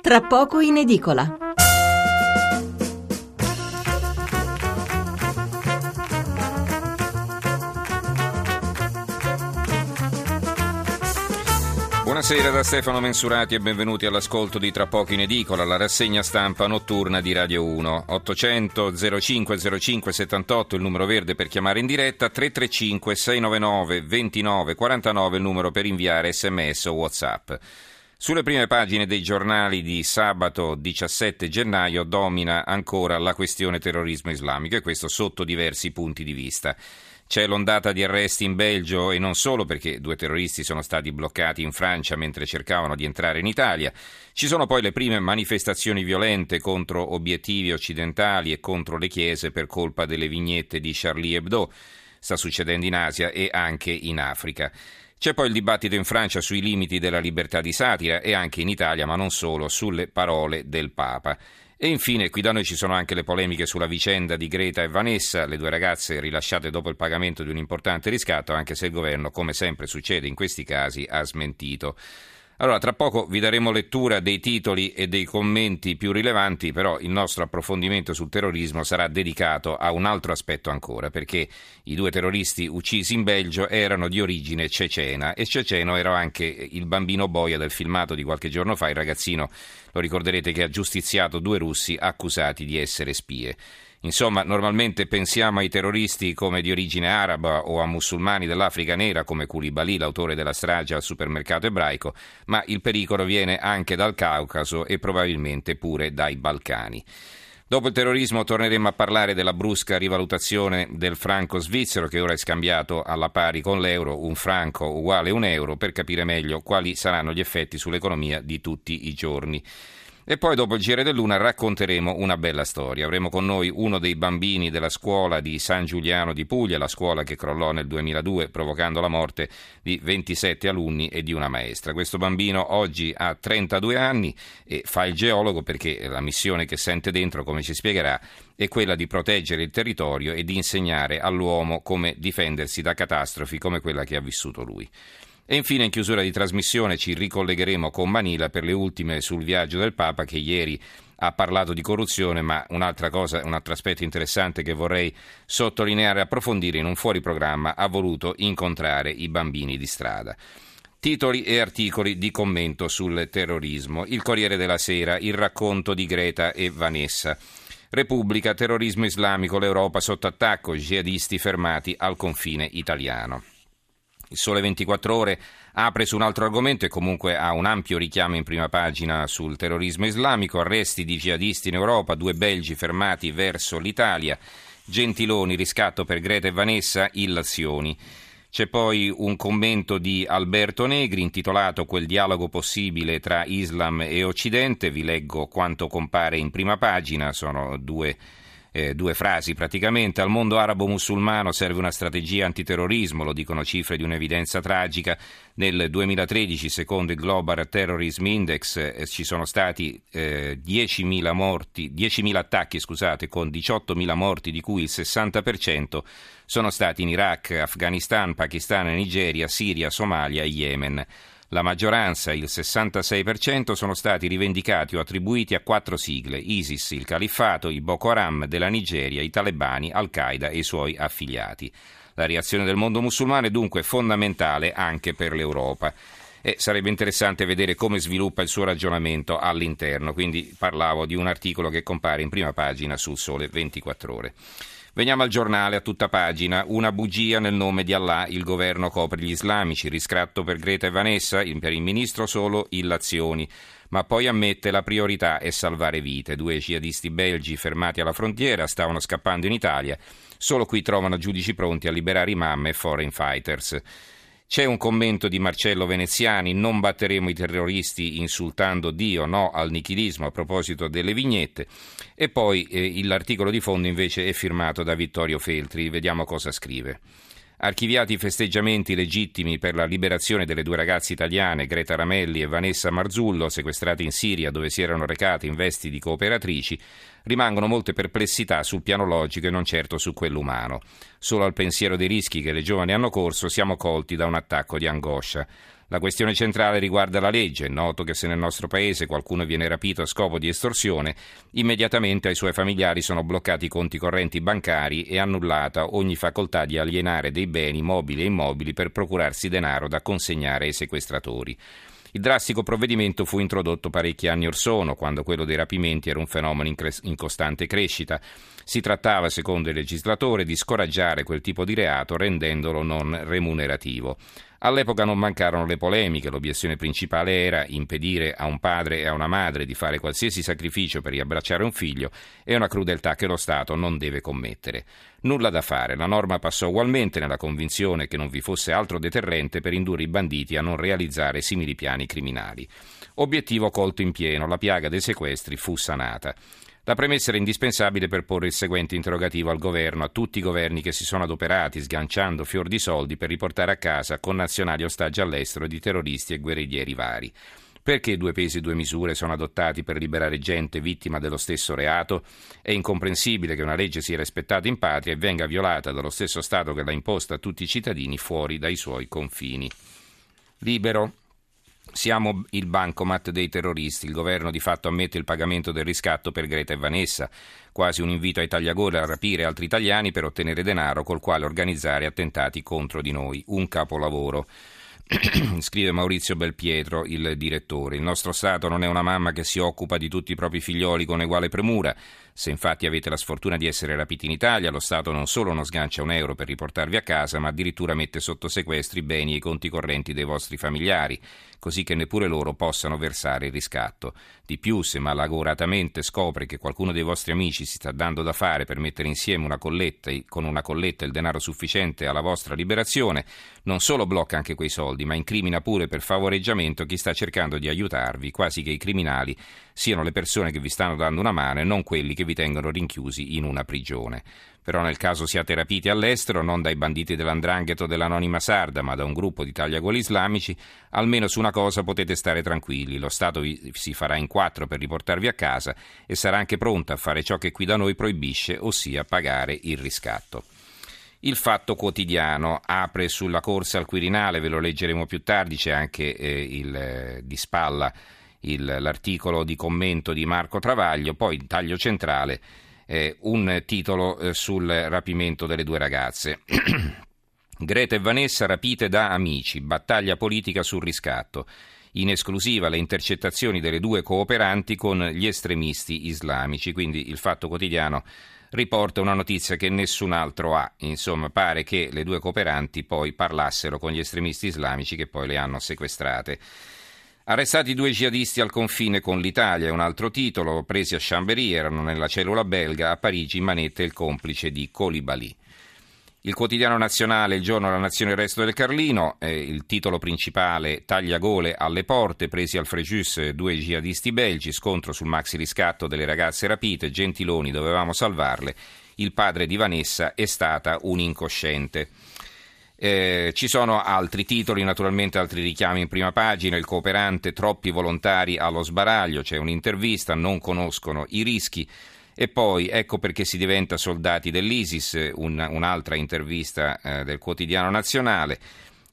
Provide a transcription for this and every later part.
Tra poco in edicola. Buonasera da Stefano Mensurati e benvenuti all'ascolto di Tra poco in edicola, la rassegna stampa notturna di Radio 1. 800 05 05 78 il numero verde per chiamare in diretta, 335 699 29 49 il numero per inviare sms o whatsapp. Sulle prime pagine dei giornali di sabato 17 gennaio domina ancora la questione terrorismo islamico e questo sotto diversi punti di vista. C'è l'ondata di arresti in Belgio e non solo perché due terroristi sono stati bloccati in Francia mentre cercavano di entrare in Italia. Ci sono poi le prime manifestazioni violente contro obiettivi occidentali e contro le chiese per colpa delle vignette di Charlie Hebdo. Sta succedendo in Asia e anche in Africa. C'è poi il dibattito in Francia sui limiti della libertà di satira e anche in Italia, ma non solo, sulle parole del Papa. E infine qui da noi ci sono anche le polemiche sulla vicenda di Greta e Vanessa, le due ragazze rilasciate dopo il pagamento di un importante riscatto, anche se il governo, come sempre succede in questi casi, ha smentito. Allora, tra poco vi daremo lettura dei titoli e dei commenti più rilevanti, però il nostro approfondimento sul terrorismo sarà dedicato a un altro aspetto ancora, perché i due terroristi uccisi in Belgio erano di origine cecena e ceceno era anche il bambino boia del filmato di qualche giorno fa, il ragazzino, lo ricorderete, che ha giustiziato due russi accusati di essere spie. Insomma, normalmente pensiamo ai terroristi come di origine araba o a musulmani dell'Africa nera come Koulibaly, l'autore della strage al supermercato ebraico, ma il pericolo viene anche dal Caucaso e probabilmente pure dai Balcani. Dopo il terrorismo torneremo a parlare della brusca rivalutazione del franco svizzero che ora è scambiato alla pari con l'euro, un franco uguale un euro, per capire meglio quali saranno gli effetti sull'economia di tutti i giorni. E poi dopo il Giro dell'Una racconteremo una bella storia. Avremo con noi uno dei bambini della scuola di San Giuliano di Puglia, la scuola che crollò nel 2002 provocando la morte di 27 alunni e di una maestra. Questo bambino oggi ha 32 anni e fa il geologo perché la missione che sente dentro, come ci spiegherà, è quella di proteggere il territorio e di insegnare all'uomo come difendersi da catastrofi come quella che ha vissuto lui. E infine in chiusura di trasmissione ci ricollegheremo con Manila per le ultime sul viaggio del Papa che ieri ha parlato di corruzione, ma un'altra cosa, un altro aspetto interessante che vorrei sottolineare e approfondire in un fuori programma ha voluto incontrare i bambini di strada. Titoli e articoli di commento sul terrorismo. Il Corriere della Sera, il racconto di Greta e Vanessa. Repubblica, terrorismo islamico, l'Europa sotto attacco, jihadisti fermati al confine italiano. Il Sole 24 Ore apre su un altro argomento e comunque ha un ampio richiamo in prima pagina sul terrorismo islamico, arresti di jihadisti in Europa, due belgi fermati verso l'Italia, Gentiloni, riscatto per Greta e Vanessa, illazioni. C'è poi un commento di Alberto Negri intitolato Quel dialogo possibile tra Islam e Occidente, vi leggo quanto compare in prima pagina, sono due eh, due frasi praticamente. Al mondo arabo-musulmano serve una strategia antiterrorismo, lo dicono cifre di un'evidenza tragica. Nel 2013, secondo il Global Terrorism Index, eh, ci sono stati eh, 10.000, morti, 10.000 attacchi scusate, con 18.000 morti, di cui il 60% sono stati in Iraq, Afghanistan, Pakistan, Nigeria, Siria, Somalia e Yemen. La maggioranza, il 66%, sono stati rivendicati o attribuiti a quattro sigle: ISIS, il Califfato, i Boko Haram della Nigeria, i talebani, Al-Qaeda e i suoi affiliati. La reazione del mondo musulmano è dunque fondamentale anche per l'Europa. E sarebbe interessante vedere come sviluppa il suo ragionamento all'interno. Quindi parlavo di un articolo che compare in prima pagina sul Sole 24 Ore. Veniamo al giornale a tutta pagina. Una bugia nel nome di Allah. Il governo copre gli islamici. Riscatto per Greta e Vanessa. Per il ministro solo illazioni. Ma poi ammette la priorità è salvare vite. Due jihadisti belgi fermati alla frontiera stavano scappando in Italia. Solo qui trovano giudici pronti a liberare imam e foreign fighters. C'è un commento di Marcello Veneziani, non batteremo i terroristi insultando Dio, no al nichilismo a proposito delle vignette. E poi eh, l'articolo di fondo invece è firmato da Vittorio Feltri, vediamo cosa scrive. Archiviati i festeggiamenti legittimi per la liberazione delle due ragazze italiane, Greta Ramelli e Vanessa Marzullo, sequestrate in Siria dove si erano recate in vesti di cooperatrici, rimangono molte perplessità sul piano logico e non certo su quello umano. Solo al pensiero dei rischi che le giovani hanno corso siamo colti da un attacco di angoscia. La questione centrale riguarda la legge. È noto che se nel nostro paese qualcuno viene rapito a scopo di estorsione, immediatamente ai suoi familiari sono bloccati i conti correnti bancari e annullata ogni facoltà di alienare dei beni mobili e immobili per procurarsi denaro da consegnare ai sequestratori. Il drastico provvedimento fu introdotto parecchi anni or sono, quando quello dei rapimenti era un fenomeno in, cres- in, costante crescita. Si trattava, secondo il legislatore, di scoraggiare quel tipo di reato rendendolo non remunerativo. All'epoca non mancarono le polemiche, l'obiezione principale era impedire a un padre e a una madre di fare qualsiasi sacrificio per riabbracciare un figlio è una crudeltà che lo Stato non deve commettere. Nulla da fare, la norma passò ugualmente nella convinzione che non vi fosse altro deterrente per indurre i banditi a non realizzare simili piani criminali. Obiettivo colto in pieno, la piaga dei sequestri fu sanata. La premessa era indispensabile per porre il seguente interrogativo al governo, a tutti i governi che si sono adoperati sganciando fior di soldi per riportare a casa connazionali ostaggi all'estero di terroristi e guerriglieri vari. Perché due pesi e due misure sono adottati per liberare gente vittima dello stesso reato? È incomprensibile che una legge sia rispettata in patria e venga violata dallo stesso Stato che l'ha imposta a tutti i cittadini fuori dai suoi confini. Libero. Siamo il bancomat dei terroristi. Il governo di fatto ammette il pagamento del riscatto per Greta e Vanessa, quasi un invito ai tagliagole a rapire altri italiani per ottenere denaro col quale organizzare attentati contro di noi. Un capolavoro. Scrive Maurizio Belpietro, il direttore. Il nostro Stato non è una mamma che si occupa di tutti i propri figlioli con uguale premura. Se infatti avete la sfortuna di essere rapiti in Italia, lo Stato non solo non sgancia un euro per riportarvi a casa, ma addirittura mette sotto sequestro i beni e i conti correnti dei vostri familiari, così che neppure loro possano versare il riscatto. Di più, se malauguratamente scopre che qualcuno dei vostri amici si sta dando da fare per mettere insieme una colletta, con una colletta il denaro sufficiente alla vostra liberazione, non solo blocca anche quei soldi, ma incrimina pure per favoreggiamento chi sta cercando di aiutarvi, quasi che i criminali siano le persone che vi stanno dando una mano e non quelli che vi tengono rinchiusi in una prigione. Però nel caso siate rapiti all'estero, non dai banditi dell'Andrangheta o dell'Anonima Sarda, ma da un gruppo di tagliagoli islamici, almeno su una cosa potete stare tranquilli. Lo Stato vi, si farà in quattro per riportarvi a casa e sarà anche pronto a fare ciò che qui da noi proibisce, ossia pagare il riscatto. Il Fatto Quotidiano apre sulla corsa al Quirinale, ve lo leggeremo più tardi, c'è anche eh, il, eh, di spalla il, l'articolo di commento di Marco Travaglio, poi in taglio centrale eh, un titolo eh, sul rapimento delle due ragazze. Greta e Vanessa rapite da amici, battaglia politica sul riscatto. In esclusiva le intercettazioni delle due cooperanti con gli estremisti islamici, quindi il Fatto Quotidiano riporta una notizia che nessun altro ha. Insomma, pare che le due cooperanti poi parlassero con gli estremisti islamici che poi le hanno sequestrate. Arrestati due jihadisti al confine con l'Italia, un altro titolo, presi a Chambéry, erano nella cellula belga, a Parigi manette il complice di Colibali. Il quotidiano nazionale, il giorno della nazione, il resto del Carlino, eh, il titolo principale, tagliagole alle porte, presi al Frejus due jihadisti belgi, scontro sul maxi riscatto delle ragazze rapite, Gentiloni dovevamo salvarle, il padre di Vanessa è stata un incosciente. Eh, ci sono altri titoli, naturalmente altri richiami in prima pagina, il cooperante, troppi volontari allo sbaraglio, c'è un'intervista, non conoscono i rischi. E poi ecco perché si diventa soldati dell'ISIS, un, un'altra intervista eh, del quotidiano nazionale.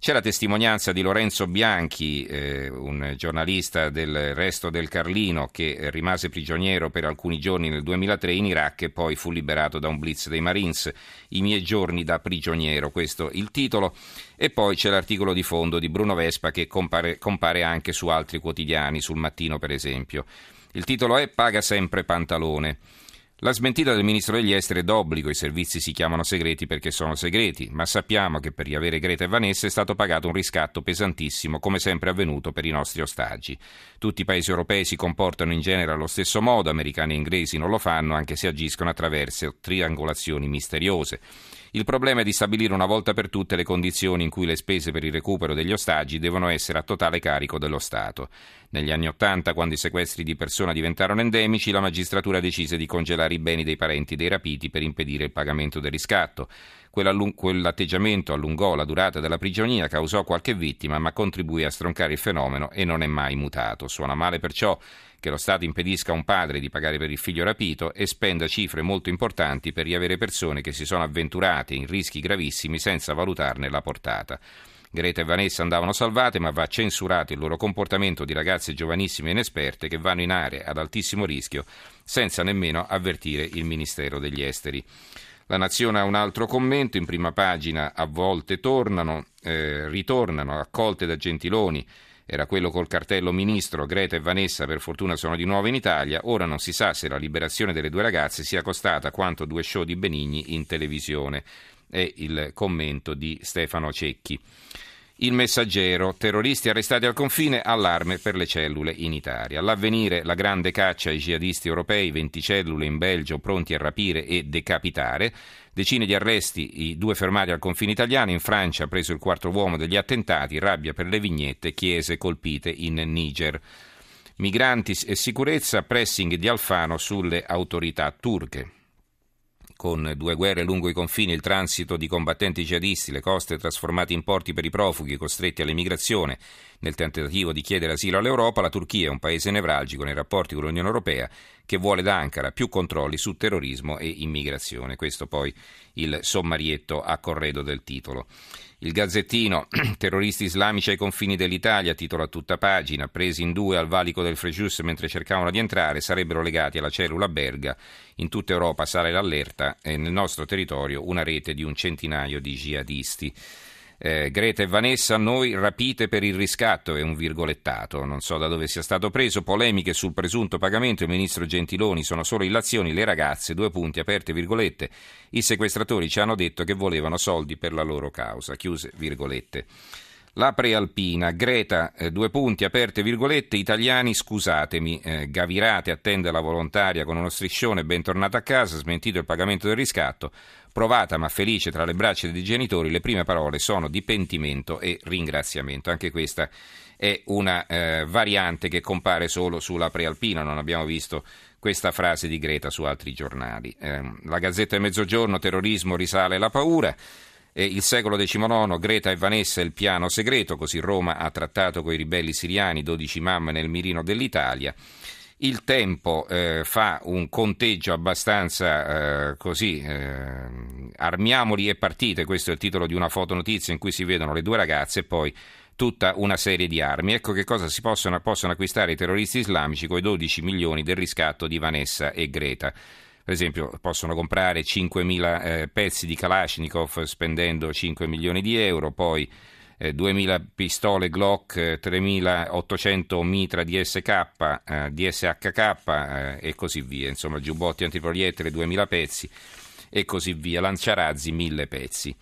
C'è la testimonianza di Lorenzo Bianchi, eh, un giornalista del Resto del Carlino che rimase prigioniero per alcuni giorni nel 2003 in Iraq e poi fu liberato da un blitz dei Marines. I miei giorni da prigioniero, questo il titolo. E poi c'è l'articolo di fondo di Bruno Vespa che compare, compare anche su altri quotidiani, sul mattino per esempio. Il titolo è Paga sempre pantalone. La smentita del ministro degli esteri è d'obbligo, i servizi si chiamano segreti perché sono segreti, ma sappiamo che per riavere Greta e Vanessa è stato pagato un riscatto pesantissimo, come sempre avvenuto per i nostri ostaggi. Tutti i paesi europei si comportano in genere allo stesso modo, americani e inglesi non lo fanno, anche se agiscono attraverso triangolazioni misteriose. Il problema è di stabilire una volta per tutte le condizioni in cui le spese per il recupero degli ostaggi devono essere a totale carico dello Stato. Negli anni Ottanta, quando i sequestri di persona diventarono endemici, la magistratura decise di congelare i beni dei parenti dei rapiti per impedire il pagamento del riscatto. Quell'atteggiamento allungò la durata della prigionia, causò qualche vittima, ma contribuì a stroncare il fenomeno e non è mai mutato. Suona male perciò che lo Stato impedisca a un padre di pagare per il figlio rapito e spenda cifre molto importanti per riavere persone che si sono avventurate in rischi gravissimi senza valutarne la portata. Greta e Vanessa andavano salvate, ma va censurato il loro comportamento di ragazze giovanissime e inesperte che vanno in aree ad altissimo rischio senza nemmeno avvertire il Ministero degli Esteri. La Nazione ha un altro commento, in prima pagina a volte tornano, eh, ritornano accolte da Gentiloni, era quello col cartello ministro, Greta e Vanessa per fortuna sono di nuovo in Italia, ora non si sa se la liberazione delle due ragazze sia costata quanto due show di Benigni in televisione. È il commento di Stefano Cecchi. Il messaggero, terroristi arrestati al confine, allarme per le cellule in Italia. All'avvenire la grande caccia ai jihadisti europei, 20 cellule in Belgio pronti a rapire e decapitare. Decine di arresti, i due fermati al confine italiano, in Francia preso il quarto uomo degli attentati, rabbia per le vignette, chiese colpite in Niger. Migranti e sicurezza, pressing di Alfano sulle autorità turche con due guerre lungo i confini, il transito di combattenti jihadisti, le coste trasformate in porti per i profughi costretti all'emigrazione nel tentativo di chiedere asilo all'Europa, la Turchia è un paese nevralgico nei rapporti con l'Unione Europea che vuole da Ankara più controlli su terrorismo e immigrazione. Questo poi il sommarietto a corredo del titolo. Il Gazzettino, terroristi islamici ai confini dell'Italia, titolo a tutta pagina, presi in due al valico del Frejus mentre cercavano di entrare, sarebbero legati alla cellula Berga. In tutta Europa sale l'allerta e nel nostro territorio una rete di un centinaio di jihadisti. Eh, Greta e Vanessa, noi rapite per il riscatto, è un virgolettato, non so da dove sia stato preso, polemiche sul presunto pagamento, il ministro Gentiloni sono solo illazioni, le ragazze, due punti, aperte virgolette, i sequestratori ci hanno detto che volevano soldi per la loro causa, chiuse virgolette. La prealpina, Greta, eh, due punti, aperte virgolette, italiani scusatemi, eh, Gavirate attende la volontaria con uno striscione, bentornata a casa, smentito il pagamento del riscatto, provata ma felice tra le braccia dei genitori, le prime parole sono di pentimento e ringraziamento. Anche questa è una eh, variante che compare solo sulla prealpina, non abbiamo visto questa frase di Greta su altri giornali. Eh, la Gazzetta del Mezzogiorno, terrorismo risale la paura. Il secolo XIX, Greta e Vanessa, il piano segreto, così Roma ha trattato con i ribelli siriani, 12 mamme nel mirino dell'Italia. Il tempo eh, fa un conteggio abbastanza eh, così, eh, armiamoli e partite, questo è il titolo di una fotonotizia in cui si vedono le due ragazze e poi tutta una serie di armi. Ecco che cosa si possono, possono acquistare i terroristi islamici con i 12 milioni del riscatto di Vanessa e Greta. Per esempio, possono comprare 5.000 eh, pezzi di Kalashnikov spendendo 5 milioni di euro, poi eh, 2.000 pistole Glock, 3.800 mitra DSK, eh, DSHK eh, e così via. Insomma, giubbotti antiproiettile 2.000 pezzi e così via. Lanciarazzi 1.000 pezzi.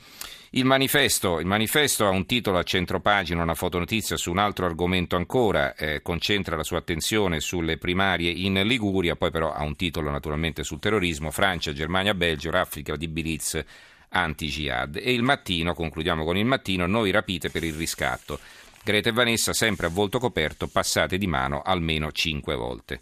Il manifesto, il manifesto, ha un titolo a centropagina, una fotonotizia su un altro argomento ancora, eh, concentra la sua attenzione sulle primarie in Liguria, poi però ha un titolo naturalmente sul terrorismo, Francia, Germania, Belgio, raffica di Biliz anti-jihad. E il mattino, concludiamo con il mattino, noi rapite per il riscatto. Greta e Vanessa sempre a volto coperto, passate di mano almeno cinque volte.